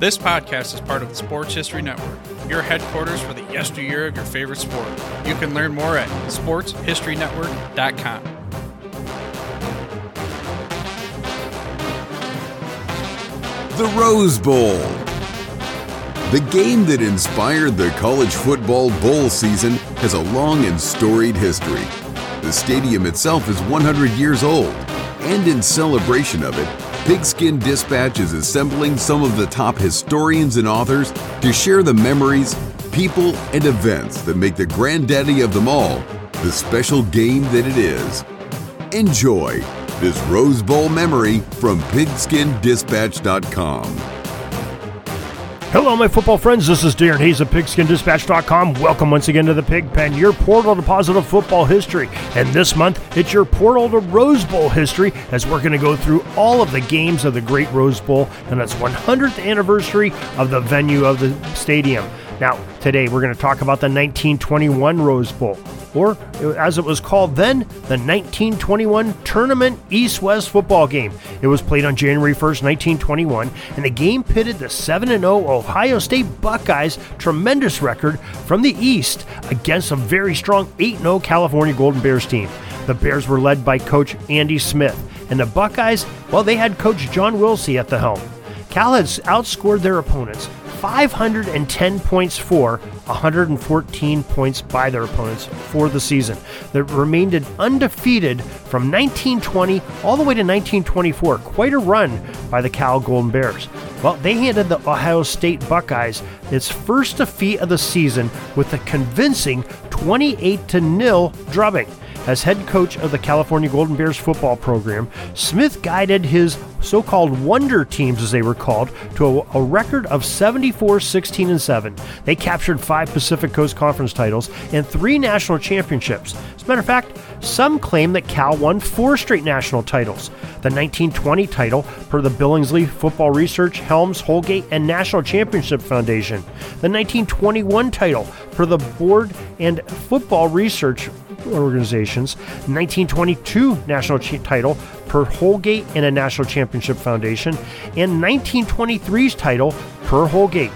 This podcast is part of the Sports History Network, your headquarters for the yesteryear of your favorite sport. You can learn more at sportshistorynetwork.com. The Rose Bowl. The game that inspired the college football bowl season has a long and storied history. The stadium itself is 100 years old, and in celebration of it, Pigskin Dispatch is assembling some of the top historians and authors to share the memories, people, and events that make the granddaddy of them all the special game that it is. Enjoy this Rose Bowl memory from pigskindispatch.com. Hello, my football friends. This is Darin Hayes of PigskinDispatch.com. Welcome once again to the Pigpen, your portal to positive football history. And this month, it's your portal to Rose Bowl history as we're going to go through all of the games of the Great Rose Bowl and its 100th anniversary of the venue of the stadium. Now, today we're going to talk about the 1921 Rose Bowl, or as it was called then, the 1921 Tournament East West football game. It was played on January 1st, 1921, and the game pitted the 7 0 Ohio State Buckeyes' tremendous record from the East against a very strong 8 0 California Golden Bears team. The Bears were led by coach Andy Smith, and the Buckeyes, well, they had coach John Wilce at the helm. Cal had outscored their opponents 510 points for, 114 points by their opponents for the season. They remained undefeated from 1920 all the way to 1924. Quite a run by the Cal Golden Bears. Well, they handed the Ohio State Buckeyes its first defeat of the season with a convincing 28 0 drubbing. As head coach of the California Golden Bears football program, Smith guided his so called wonder teams, as they were called, to a, a, record of 74 16 and 7. They captured five Pacific Coast Conference titles and three national championships. As a matter of fact, some claim that Cal won four straight national titles. The 1920 title, per the Billingsley Football Research, Helms, Houlgate, and National Championship Foundation. The 1921 title, per the Board and Football Research organizations, 1922 national ch- title per Houlgate and a National Championship Foundation, and 1923's title per Houlgate.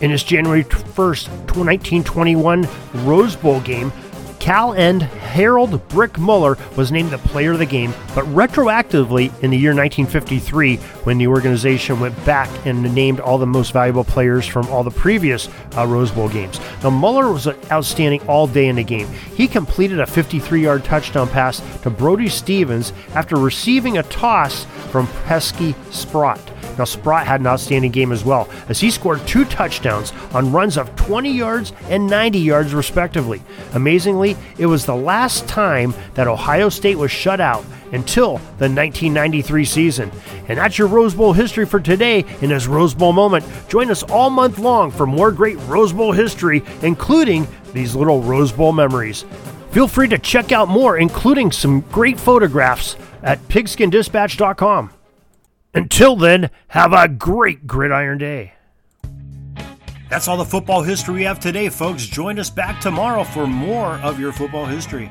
In his January 1st, 1921 Rose Bowl game, Cal end Harold Brick Muller was named the player of the game, but retroactively in the year 1953, when the organization went back and named all the most valuable players from all the previous uh, Rose Bowl games. Now, Muller was outstanding all day in the game. He completed a 53 yard touchdown pass to Brodie Stephens after receiving a toss from Pesky Sprott. Now, Sprott had an outstanding game as well, as he scored two touchdowns on runs of 20 yards and 90 yards, respectively. Amazingly, it was the last time that Ohio State was shut out until the 1993 season. And that's your Rose Bowl history for today in this Rose Bowl moment. Join us all month long for more great Rose Bowl history, including these little Rose Bowl memories. Feel free to check out more, including some great photographs at pigskindispatch.com. Until then, have a great gridiron day. That's all the football history we have today, folks. Join us back tomorrow for more of your football history.